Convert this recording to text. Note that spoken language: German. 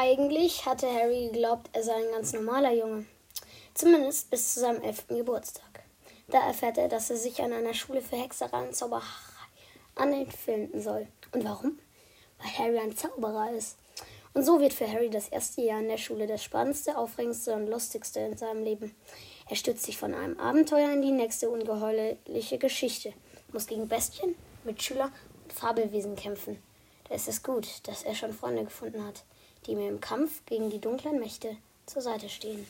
Eigentlich hatte Harry geglaubt, er sei ein ganz normaler Junge. Zumindest bis zu seinem elften Geburtstag. Da erfährt er, dass er sich an einer Schule für Hexerei und Zauberei anfinden soll. Und warum? Weil Harry ein Zauberer ist. Und so wird für Harry das erste Jahr in der Schule das spannendste, aufregendste und lustigste in seinem Leben. Er stützt sich von einem Abenteuer in die nächste ungeheuerliche Geschichte, muss gegen Bestien, Mitschüler und Fabelwesen kämpfen. Da ist es gut, dass er schon Freunde gefunden hat, die ihm im Kampf gegen die dunklen Mächte zur Seite stehen.